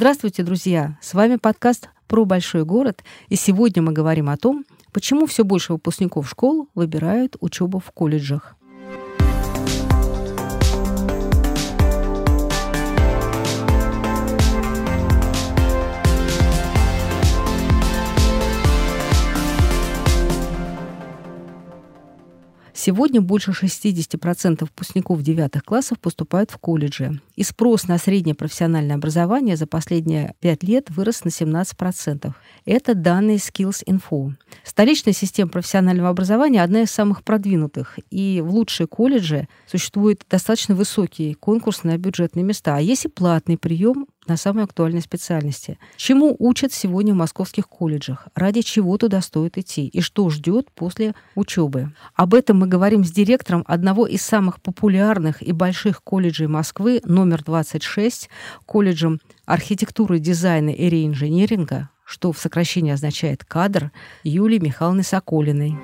Здравствуйте, друзья! С вами подкаст про большой город, и сегодня мы говорим о том, почему все больше выпускников школ выбирают учебу в колледжах. Сегодня больше 60% выпускников девятых классов поступают в колледжи. И спрос на среднее профессиональное образование за последние пять лет вырос на 17%. Это данные Skills Info. Столичная система профессионального образования одна из самых продвинутых. И в лучшие колледжи существует достаточно высокий конкурс на бюджетные места. А есть и платный прием на самые актуальные специальности. Чему учат сегодня в московских колледжах? Ради чего туда стоит идти? И что ждет после учебы? Об этом мы говорим с директором одного из самых популярных и больших колледжей Москвы, номер 26, колледжем архитектуры, дизайна и реинженеринга, что в сокращении означает кадр, Юлии Михайловны Соколиной.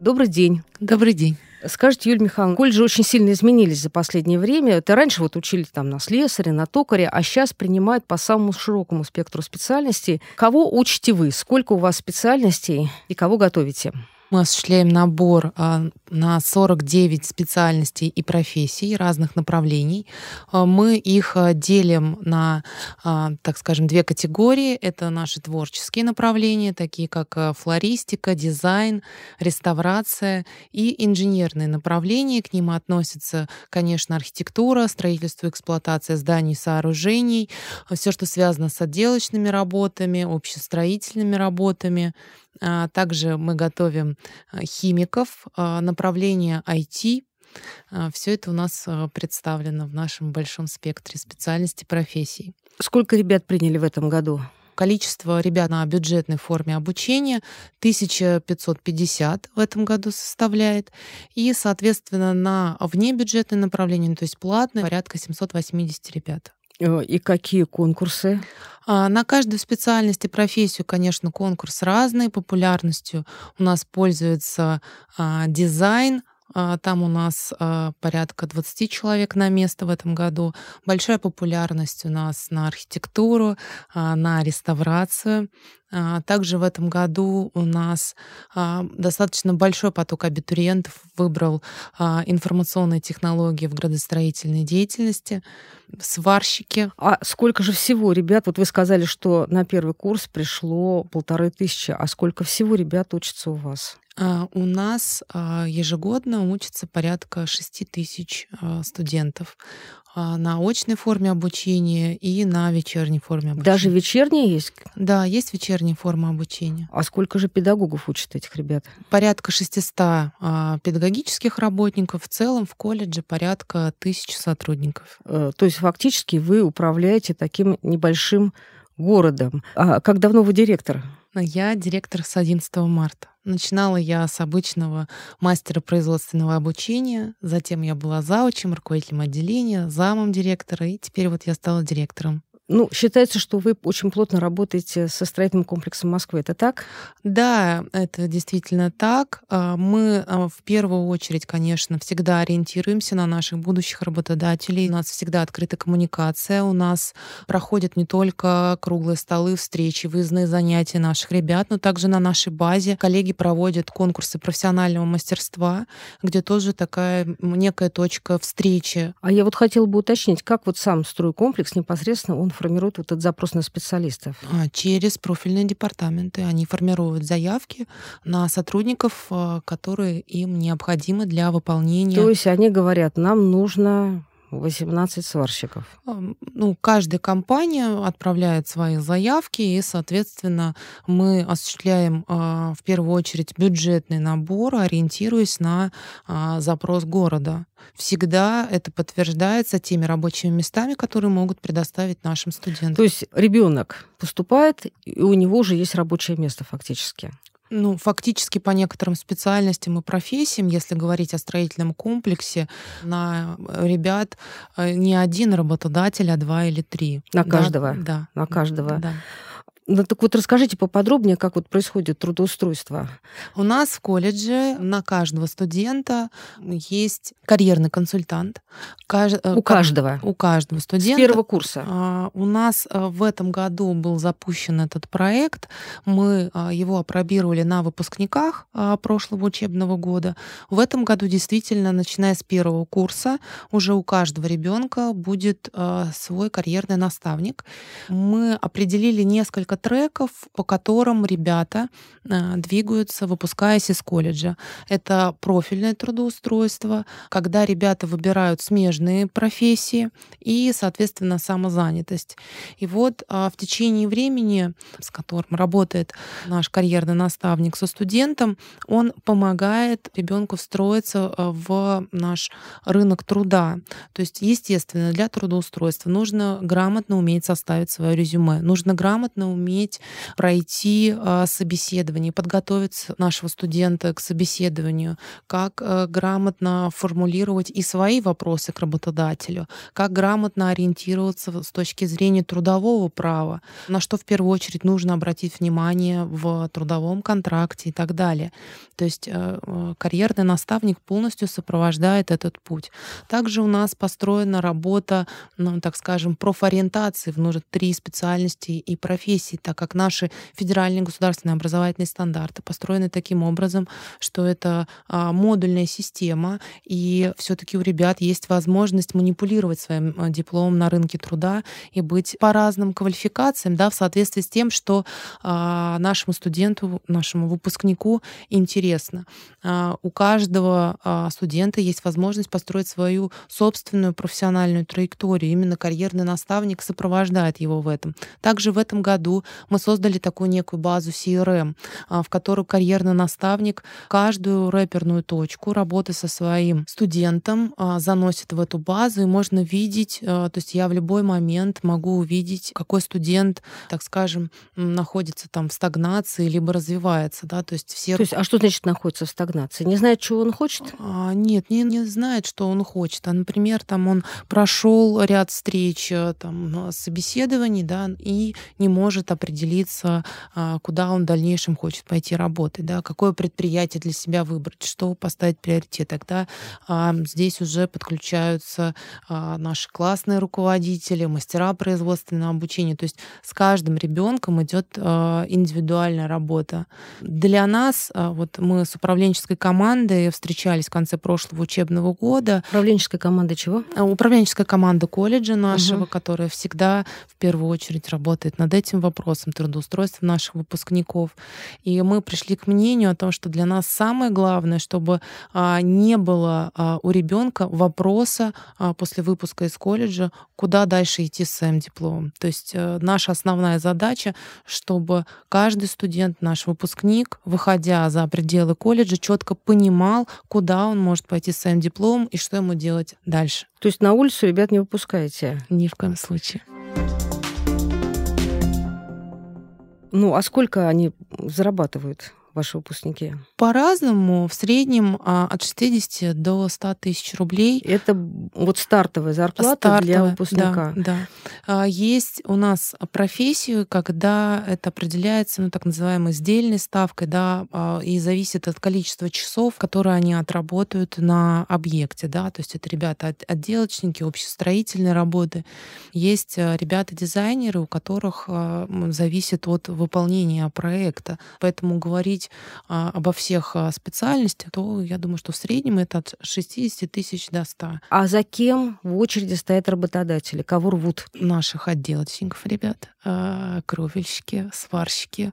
Добрый день. Добрый день. Скажите, Юлия Михайловна, колледжи очень сильно изменились за последнее время. Это раньше вот учили там на слесаря, на токаря, а сейчас принимают по самому широкому спектру специальностей. Кого учите вы? Сколько у вас специальностей и кого готовите? Мы осуществляем набор а, на 49 специальностей и профессий разных направлений. А, мы их а, делим на, так скажем, две категории. Это наши творческие направления, такие как флористика, дизайн, реставрация и инженерные направления. К ним относятся, конечно, архитектура, строительство, эксплуатация зданий, сооружений, все, что связано с отделочными работами, общестроительными работами, также мы готовим а, химиков, а, направление IT. Все это у нас представлено в нашем большом спектре специальностей профессий. Сколько ребят приняли в этом году? Количество ребят на бюджетной форме обучения 1550 в этом году составляет. И, соответственно, на внебюджетное направление, то есть платное, порядка 780 ребят. Э, и какие конкурсы? А, на каждую специальность и профессию, конечно, конкурс разный. Популярностью у нас пользуется а, дизайн, там у нас порядка 20 человек на место в этом году. Большая популярность у нас на архитектуру, на реставрацию. А, также в этом году у нас а, достаточно большой поток абитуриентов выбрал а, информационные технологии в градостроительной деятельности, сварщики. А сколько же всего ребят? Вот вы сказали, что на первый курс пришло полторы тысячи. А сколько всего ребят учатся у вас? У нас ежегодно учатся порядка 6 тысяч студентов. А, на очной форме обучения и на вечерней форме обучения. Даже вечерние есть? Да, есть вечерняя форма обучения. А сколько же педагогов учат этих ребят? Порядка 600 а, педагогических работников. В целом в колледже порядка тысячи сотрудников. Э, то есть фактически вы управляете таким небольшим городом. А как давно вы директор? Я директор с 11 марта. Начинала я с обычного мастера производственного обучения, затем я была заучем, руководителем отделения, замом директора, и теперь вот я стала директором. Ну, считается, что вы очень плотно работаете со строительным комплексом Москвы. Это так? Да, это действительно так. А, мы а, в первую очередь, конечно, всегда ориентируемся на наших будущих работодателей. У нас всегда открыта коммуникация. У нас проходят не только круглые столы, встречи, выездные занятия наших ребят, но также на нашей базе коллеги проводят конкурсы профессионального мастерства, где тоже такая некая точка встречи. А я вот хотела бы уточнить, как вот сам стройкомплекс непосредственно он формируют вот этот запрос на специалистов? А, через профильные департаменты. Они формируют заявки на сотрудников, а, которые им необходимы для выполнения. То есть они говорят, нам нужно 18 сварщиков. Ну, каждая компания отправляет свои заявки, и, соответственно, мы осуществляем э, в первую очередь бюджетный набор, ориентируясь на э, запрос города. Всегда это подтверждается теми рабочими местами, которые могут предоставить нашим студентам. То есть ребенок поступает, и у него уже есть рабочее место фактически. Ну, фактически по некоторым специальностям и профессиям, если говорить о строительном комплексе, на э, ребят э, не один работодатель, а два или три. На каждого? Да. На каждого. Да. Ну так вот расскажите поподробнее, как вот происходит трудоустройство. У нас в колледже на каждого студента есть карьерный консультант. Э, у каждого? У каждого студента. С первого курса? А, у нас э, в этом году был запущен этот проект. Мы а, его опробировали на выпускниках а, прошлого учебного года. В этом году действительно, начиная с первого курса, уже у каждого ребенка будет свой карьерный наставник. Мы определили несколько треков, по которым ребята э, двигаются, выпускаясь из колледжа. Это профильное трудоустройство, когда ребята выбирают смежные профессии и, соответственно, самозанятость. И вот а, в течение времени, с которым работает наш карьерный наставник со студентом, он помогает ребенку встроиться э, в наш рынок труда. То есть, естественно, для трудоустройства нужно грамотно уметь составить свое резюме, нужно грамотно уметь уметь пройти а, собеседование, подготовить нашего студента к собеседованию, как э, грамотно формулировать и свои вопросы к работодателю, как грамотно ориентироваться с точки зрения трудового права, на что в первую очередь нужно обратить внимание в трудовом контракте и так далее. То есть э, э, карьерный наставник полностью сопровождает этот путь. Также у нас построена работа, ну, так скажем, профориентации внутри специальностей и профессий так как наши федеральные государственные образовательные стандарты построены таким образом, что это а, модульная система, и все-таки у ребят есть возможность манипулировать своим а, дипломом на рынке труда и быть по разным квалификациям, да, в соответствии с тем, что а, нашему студенту, нашему выпускнику интересно. У каждого студента есть возможность построить свою собственную профессиональную траекторию. Именно карьерный наставник сопровождает его в этом. Также в этом году мы создали такую некую базу CRM, а, в которую карьерный наставник каждую рэперную точку работы со своим студентом а, заносит в эту базу, и можно видеть, а, то есть я в любой момент могу увидеть, какой студент, так скажем, находится там в стагнации, либо развивается, да, то есть все... То есть, а что значит находится в стагнации? Не знает, чего он хочет? А, нет, не, не знает, что он хочет. А, например, там он прошел ряд встреч, э, там, собеседований, да, и не может определить определиться, а, куда он в дальнейшем хочет пойти работать, да, какое предприятие для себя выбрать, что поставить приоритет. Тогда а, здесь уже подключаются а, наши классные руководители, мастера производственного обучения. То есть с каждым ребенком идет индивидуальная работа. Для нас, вот мы с управленческой командой встречались в конце прошлого учебного года. Управленческая команда чего? Управленческая команда колледжа нашего, угу. которая всегда в первую очередь работает над этим вопросом вопросам трудоустройства наших выпускников. И мы пришли к мнению о том, что для нас самое главное, чтобы а, не было а, у ребенка вопроса а, после выпуска из колледжа, куда дальше идти с своим дипломом. То есть э, наша основная задача, чтобы каждый студент, наш выпускник, выходя за пределы колледжа, четко понимал, куда он может пойти с своим дипломом и что ему делать дальше. То есть на улицу ребят не выпускаете? Ни в коем случае. Ну, а сколько они зарабатывают? Ваши выпускники? По-разному. В среднем а, от 60 до 100 тысяч рублей. Это вот стартовая зарплата стартовая, для выпускника? Да, да. А, есть у нас профессию, когда это определяется, ну, так называемой сдельной ставкой, да, а, и зависит от количества часов, которые они отработают на объекте, да, то есть это ребята отделочники, общестроительные работы. Есть ребята-дизайнеры, у которых зависит от выполнения проекта. Поэтому говорить говорить а, обо всех а, специальностях, то я думаю, что в среднем это от 60 тысяч до 100. А за кем в очереди стоят работодатели? Кого рвут? Наших отделочников, ребят, а, кровельщики, сварщики,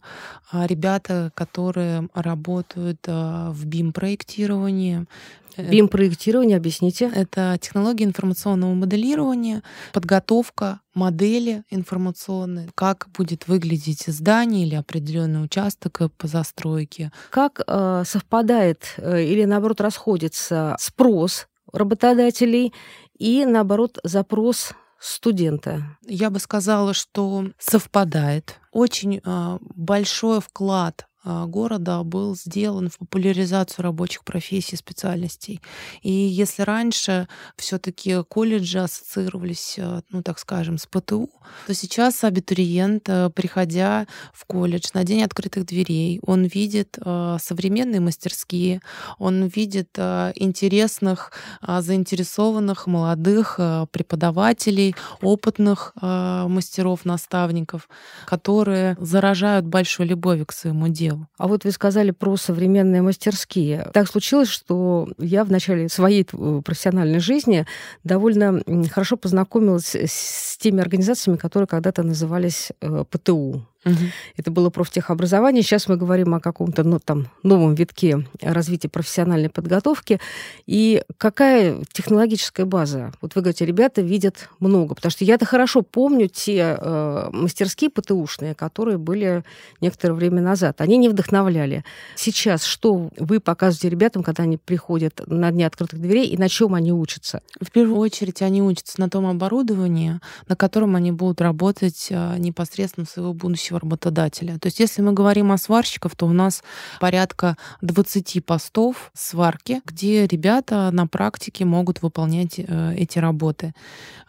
а, ребята, которые работают в БИМ-проектировании, Э, BIM-проектирование, объясните. Это технология информационного моделирования, подготовка модели информационной, как будет выглядеть здание или определенный участок по застройке. Как э, совпадает э, или наоборот расходится спрос работодателей и наоборот запрос студента? Я бы сказала, что совпадает. Очень э, большой вклад города был сделан в популяризацию рабочих профессий, специальностей. И если раньше все таки колледжи ассоциировались, а, ну, так скажем, с ПТУ, то сейчас абитуриент, а, приходя в колледж на день открытых дверей, он видит современные мастерские, он видит интересных, заинтересованных молодых преподавателей, опытных мастеров, наставников, которые заражают большой любовью к своему делу. А вот вы сказали про современные мастерские. Так случилось, что я в начале своей э, профессиональной жизни довольно хорошо познакомилась с теми организациями, которые когда-то назывались э, ПТУ. Угу. Это было профтехобразование. Сейчас мы говорим о каком-то ну, там, новом витке развития профессиональной подготовки. И какая технологическая база? Вот вы говорите, ребята видят много. Потому что я-то хорошо помню те э, мастерские ПТУшные, которые были некоторое время назад. Они не вдохновляли. Сейчас что вы показываете ребятам, когда они приходят на дни открытых дверей, и на чем они учатся? В первую очередь они учатся на том оборудовании, на котором они будут работать э, непосредственно своего будущего будущего работодателя. То есть если мы говорим о сварщиках, то у нас порядка 20 постов сварки, где ребята на практике могут выполнять э, эти работы.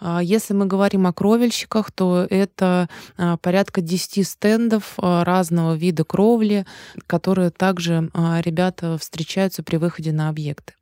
А если мы говорим о кровельщиках, то это э, порядка 10 стендов э, разного вида кровли, которые также ребята встречаются при выходе на объекты.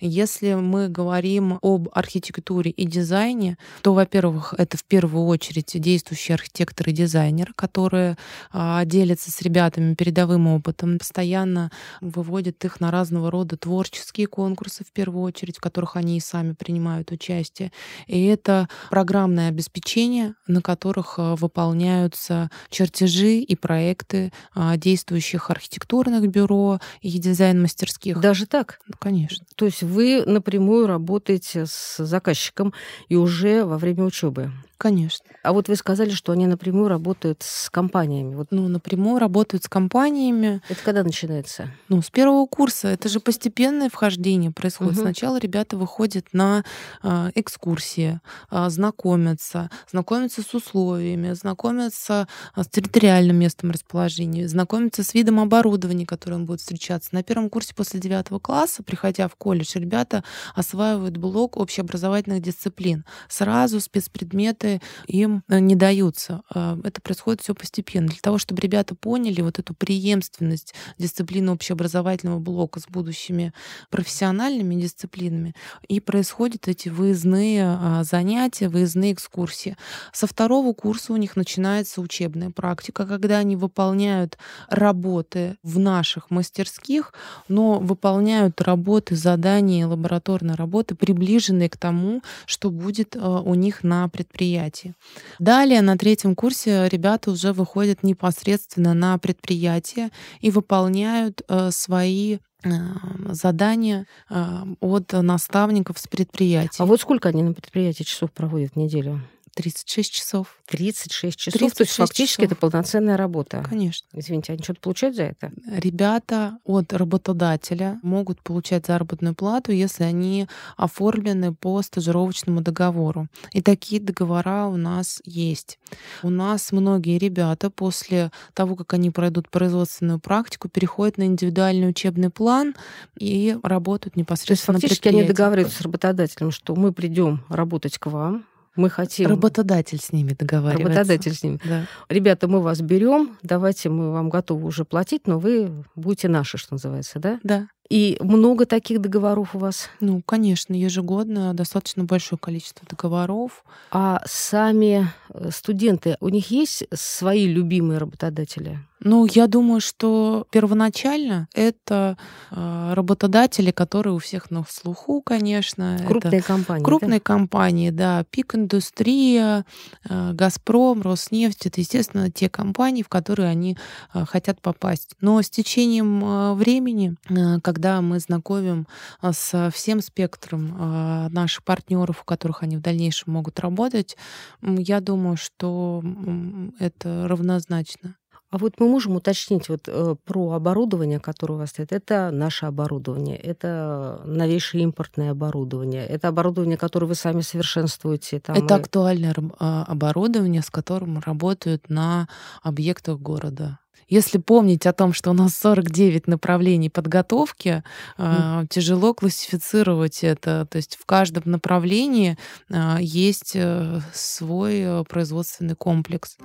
Если мы говорим об архитектуре и дизайне, то, во-первых, это в первую очередь действующие архитекторы и дизайнеры, которые а, делятся с ребятами передовым опытом, постоянно выводят их на разного рода творческие конкурсы, в первую очередь, в которых они и сами принимают участие. И это программное обеспечение, на которых а, выполняются чертежи и проекты а, действующих архитектурных бюро и дизайн-мастерских. Даже так? Конечно. То есть вы напрямую работаете с заказчиком и уже во время учебы? Конечно. А вот вы сказали, что они напрямую работают с компаниями. Вот. Ну, напрямую работают с компаниями. Это когда начинается? Ну, с первого курса. Это же постепенное вхождение происходит. Угу. Сначала ребята выходят на э, экскурсии, э, знакомятся, знакомятся с условиями, знакомятся с территориальным местом расположения, знакомятся с видом оборудования, которым будут встречаться. На первом курсе после девятого класса, приходя в колледж, ребята осваивают блок общеобразовательных дисциплин. Сразу спецпредметы предметы им э, не даются. А, это происходит все постепенно. Для того, чтобы ребята поняли вот эту преемственность дисциплины общеобразовательного блока с будущими профессиональными дисциплинами, и происходят эти выездные а, занятия, выездные экскурсии. Со второго курса у них начинается учебная практика, когда они выполняют работы в наших мастерских, но выполняют работы, задания, лабораторные работы, приближенные к тому, что будет а, у них на предприятии предприятии. Далее на третьем курсе ребята уже выходят непосредственно на предприятие и выполняют э, свои э, задания э, от наставников с предприятия. А вот сколько они на предприятии часов проводят в неделю? 36 часов. 36 часов. 36 То есть фактически часов. это полноценная работа. Конечно. Извините, они что-то получают за это? Ребята от работодателя могут получать заработную плату, если они оформлены по стажировочному договору. И такие договора у нас есть. У нас многие ребята после того, как они пройдут производственную практику, переходят на индивидуальный учебный план и работают непосредственно То есть фактически они договариваются с работодателем, что мы придем работать к вам, мы хотим... Работодатель с ними договаривается. Работодатель с ними. Да. Ребята, мы вас берем, давайте мы вам готовы уже платить, но вы будете наши, что называется, да? Да. И много таких договоров у вас? Ну, конечно, ежегодно достаточно большое количество договоров. А сами э, студенты, у них есть свои любимые работодатели? Ну, я думаю, что первоначально это э, работодатели, которые у всех на слуху, конечно. Крупные это компании. Крупные да? компании, да. Пик Индустрия, э, Газпром, Роснефть. Это, естественно, те компании, в которые они э, хотят попасть. Но с течением времени, когда мы знакомим с всем спектром наших партнеров, у которых они в дальнейшем могут работать, я думаю, что это равнозначно. А вот мы можем уточнить вот э, про оборудование, которое у вас стоит. Это наше оборудование, это новейшее импортное оборудование, это оборудование, которое вы сами совершенствуете. Там, это и... актуальное а, оборудование, с которым работают на объектах города. Если помнить о том, что у нас 49 направлений подготовки, mm. тяжело классифицировать это. То есть в каждом направлении а, есть э, свой э, производственный комплекс.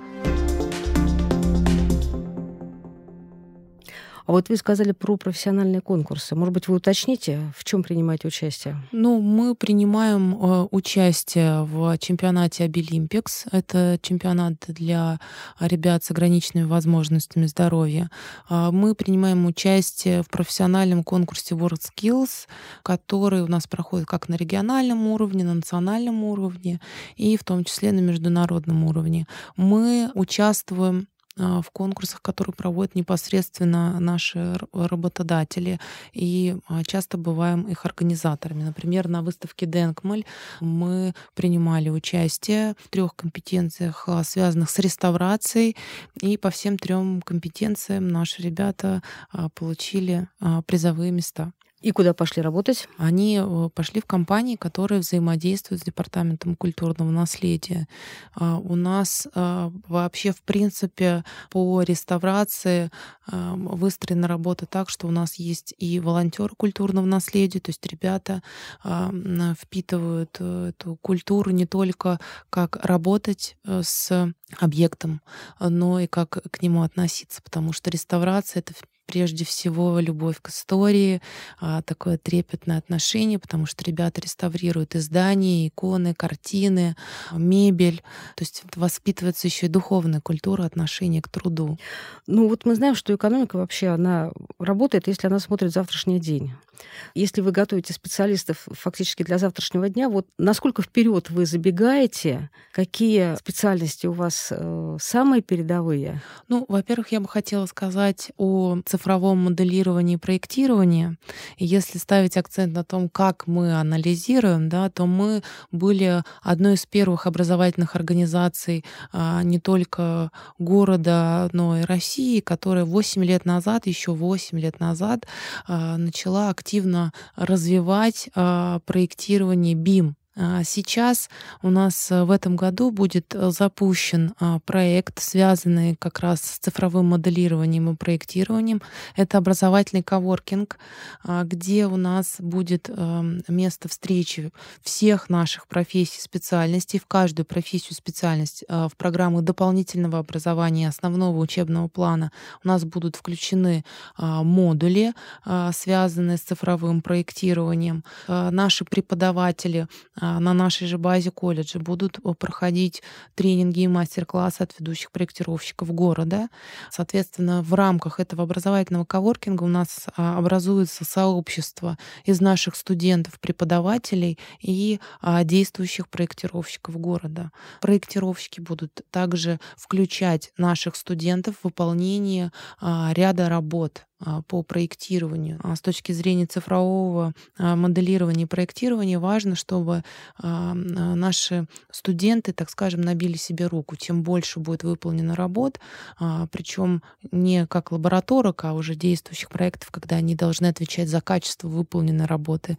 А вот вы сказали про профессиональные конкурсы. Может быть, вы уточните, в чем принимаете участие? Ну, мы принимаем э, участие в чемпионате Обилимпикс. Это чемпионат для ребят с ограниченными возможностями здоровья. Э, мы принимаем участие в профессиональном конкурсе World Skills, который у нас проходит как на региональном уровне, на национальном уровне и в том числе на международном уровне. Мы участвуем а, в конкурсах, которые проводят непосредственно наши работодатели, и а, часто бываем их организаторами. Например, на выставке Денкмаль мы принимали участие в трех компетенциях, а, связанных с реставрацией, и по всем трем компетенциям наши ребята получили призовые места. И куда пошли работать? Они э, пошли в компании, которые взаимодействуют с Департаментом культурного наследия. А, у нас а, вообще, в принципе, по реставрации а, выстроена работа так, что у нас есть и волонтеры культурного наследия, то есть ребята впитывают э, эту культуру не только как работать э, с объектом, но и как к нему относиться, потому что реставрация — это прежде всего любовь к истории, а, такое трепетное отношение, потому что ребята реставрируют издания, иконы, картины, мебель. То есть воспитывается еще и духовная культура отношения к труду. Ну вот мы знаем, что экономика вообще, она работает, если она смотрит завтрашний день. Если вы готовите специалистов фактически для завтрашнего дня, вот насколько вперед вы забегаете, какие специальности у вас э, самые передовые? Ну, во-первых, я бы хотела сказать о цифровом моделировании и проектировании. Если ставить акцент на том, как мы анализируем, да, то мы были одной из первых образовательных организаций а, не только города, но и России, которая 8 лет назад, еще 8 лет назад а, начала активно активно развивать а, проектирование BIM сейчас у нас э, в этом году будет э, запущен а, проект, связанный как раз с цифровым моделированием и проектированием. Это образовательный коворкинг, а, где у нас будет эм, место встречи всех наших профессий, специальностей, в каждую профессию, специальность в программы дополнительного образования основного учебного плана у нас будут включены модули, связанные с цифровым проектированием. Наши преподаватели а, на нашей же базе колледжа будут э, проходить тренинги и мастер-классы от ведущих проектировщиков города. Соответственно, в рамках этого образовательного коворкинга у нас а, образуется сообщество из наших студентов, преподавателей и а, действующих проектировщиков города. Проектировщики будут также включать наших студентов в выполнение ряда работ а, по проектированию. А с точки зрения цифрового а, моделирования и проектирования важно, чтобы наши студенты, так скажем, набили себе руку. Тем больше будет выполнено работ, причем не как лабораторок, а уже действующих проектов, когда они должны отвечать за качество выполненной работы,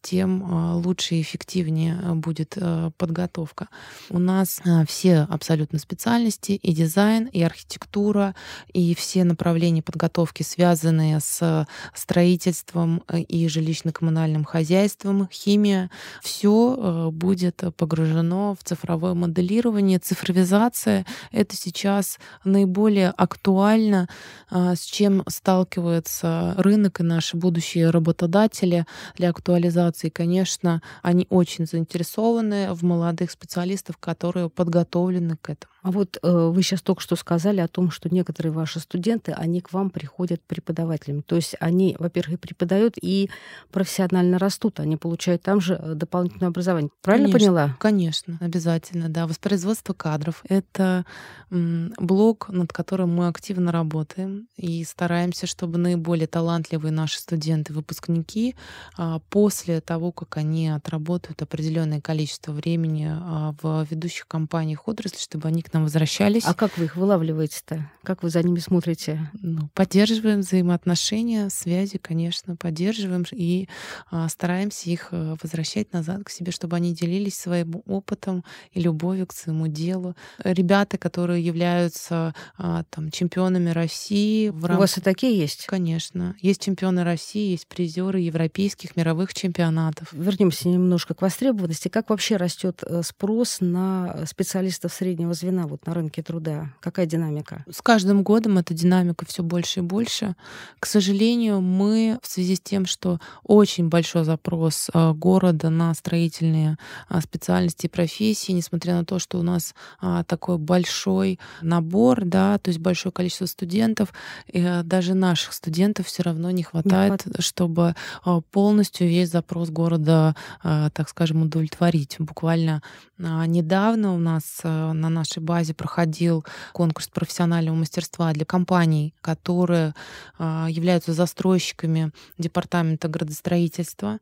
тем лучше и эффективнее будет подготовка. У нас все абсолютно специальности, и дизайн, и архитектура, и все направления подготовки связаны связанные с строительством э, и жилищно-коммунальным хозяйством, химия, все э, будет погружено в цифровое моделирование. Цифровизация — это сейчас наиболее актуально, э, с чем сталкивается рынок и наши будущие работодатели для актуализации. Конечно, они очень заинтересованы в молодых специалистах, которые подготовлены к этому. А вот э, вы сейчас только что сказали о том, что некоторые ваши студенты, они к вам приходят преподавателями. То есть они, во-первых, и преподают, и профессионально растут. Они получают там же э, дополнительное образование. Правильно конечно, поняла? Конечно, обязательно, да. Воспроизводство кадров — это блок, над которым мы активно работаем и стараемся, чтобы наиболее талантливые наши студенты, выпускники, а, после того, как они отработают определенное количество времени а, в ведущих компаниях отрасли, чтобы они к к нам возвращались. А как вы их вылавливаете-то? Как вы за ними смотрите? Ну, поддерживаем взаимоотношения, связи, конечно, поддерживаем и а, стараемся их э, возвращать назад к себе, чтобы они делились своим опытом и любовью к своему делу. Ребята, которые являются а, там чемпионами России. В рам... У вас и такие есть? Конечно. Есть чемпионы России, есть призеры европейских, мировых чемпионатов. Вернемся немножко к востребованности. Как вообще растет э, спрос на специалистов среднего звена вот на рынке труда? Какая динамика? С каждым годом эта динамика все больше и больше. К сожалению, мы в связи с тем, что очень большой запрос э, города на строительные а, специальности и профессии, несмотря на то, что у нас а, такой большой набор, да, то есть большое количество студентов, э, даже наших студентов все равно не хватает, не хватает. чтобы а, полностью весь запрос города, так скажем, удовлетворить. Буквально недавно у нас на нашей базе проходил конкурс профессионального мастерства для компаний, которые являются застройщиками департамента градостроительства.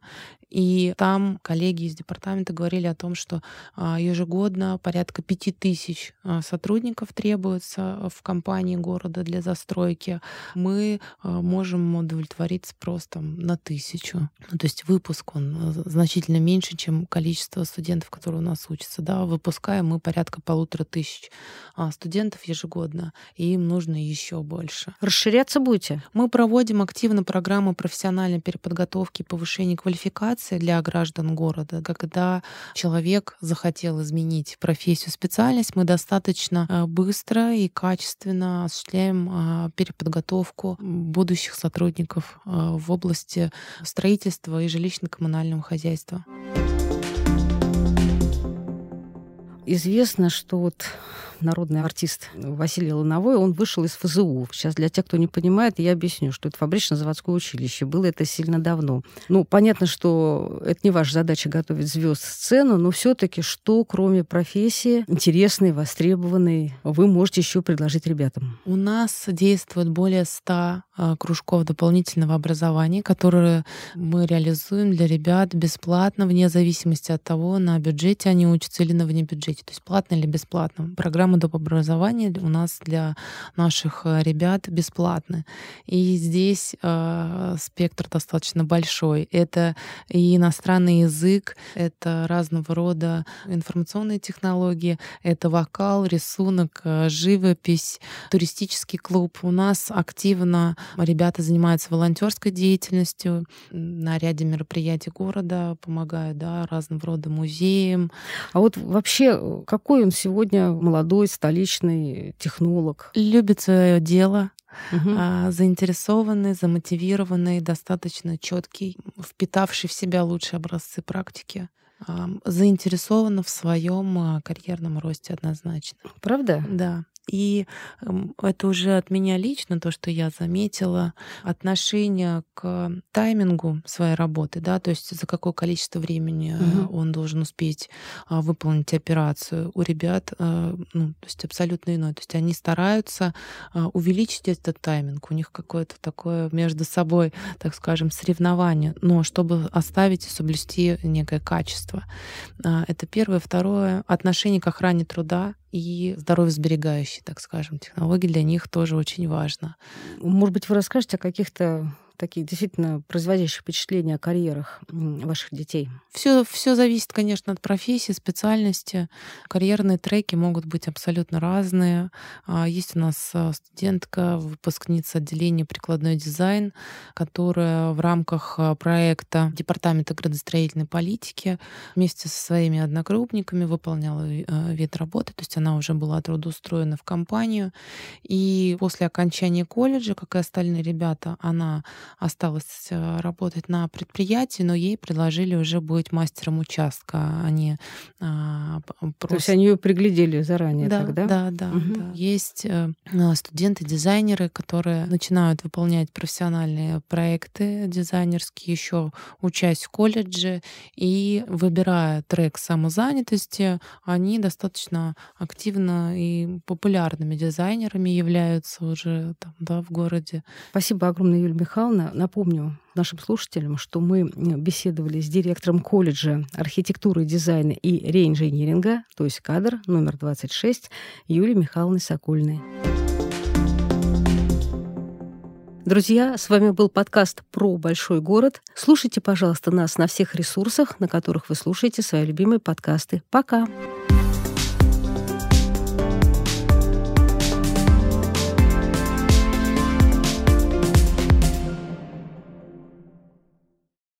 И там коллеги из департамента говорили о том, что а, ежегодно порядка пяти тысяч а, сотрудников требуется в компании города для застройки. Мы а, можем удовлетворить спрос там, на тысячу. Ну, то есть выпуск он значительно меньше, чем количество студентов, которые у нас учатся. Да? Выпускаем мы порядка полутора тысяч студентов ежегодно, и им нужно еще больше. Расширяться будете? Мы проводим активно программу профессиональной переподготовки и повышения квалификации мотивация для граждан города. Когда человек захотел изменить профессию, специальность, мы достаточно э, быстро и качественно осуществляем э, переподготовку будущих сотрудников э, в области строительства и жилищно-коммунального хозяйства. Известно, что вот народный артист Василий Лановой, он вышел из ФЗУ. Сейчас для тех, кто не понимает, я объясню, что это фабрично-заводское училище. Было это сильно давно. Ну, понятно, что это не ваша задача готовить звезд сцену, но все-таки что, кроме профессии, интересной, востребованной, вы можете еще предложить ребятам? У нас действует более 100 а, кружков дополнительного образования, которые мы реализуем для ребят бесплатно, вне зависимости от того, на бюджете они учатся или на вне бюджете, то есть платно или бесплатно. Программы доп. образования у нас для наших э, ребят бесплатны. И здесь э, спектр достаточно большой. Это и иностранный язык, это разного рода информационные технологии, это вокал, рисунок, э, живопись, туристический клуб. У нас активно ребята занимаются волонтерской деятельностью на ряде мероприятий города, помогают да, разного рода музеям. А вот вообще, какой он сегодня молодой столичный технолог. Любит свое дело, угу. заинтересованный, замотивированный, достаточно четкий, впитавший в себя лучшие образцы практики заинтересована в своем а, карьерном росте однозначно. Правда? Да. И эм, это уже от меня лично, то, что я заметила, отношение к таймингу своей работы, да, то есть за какое количество времени угу. он должен успеть а, выполнить операцию. У ребят, э, ну, то есть абсолютно иное. То есть они стараются а, увеличить этот тайминг. У них какое-то такое между собой, так скажем, соревнование, но чтобы оставить и соблюсти некое качество. А, это первое. Второе — отношение к охране труда и здоровье сберегающие, так скажем, технологии для них тоже очень важно. Может быть, вы расскажете о каких-то таких действительно производящих впечатление о карьерах ваших детей? Все, все зависит, конечно, от профессии, специальности. Карьерные треки могут быть абсолютно разные. А, есть у нас а, студентка, выпускница отделения прикладной дизайн, которая в рамках а, проекта Департамента градостроительной политики вместе со своими одногруппниками выполняла вид работы, то есть она уже была трудоустроена в компанию. И после окончания колледжа, как и остальные ребята, она осталась э, работать на предприятии, но ей предложили уже быть мастером участка. Они а, просто... То есть они ее приглядели заранее да, тогда? Да, да, угу. да. Есть э, студенты-дизайнеры, которые начинают выполнять профессиональные проекты дизайнерские, еще учась в колледже, и выбирая трек самозанятости, они достаточно активно и популярными дизайнерами являются уже там, да, в городе. Спасибо огромное, Юлия Михайловна. Елена, напомню нашим слушателям, что мы беседовали с директором колледжа архитектуры, дизайна и реинжиниринга, то есть кадр номер 26, Юлией Михайловной Сокольной. Друзья, с вами был подкаст про большой город. Слушайте, пожалуйста, нас на всех ресурсах, на которых вы слушаете свои любимые подкасты. Пока! Пока!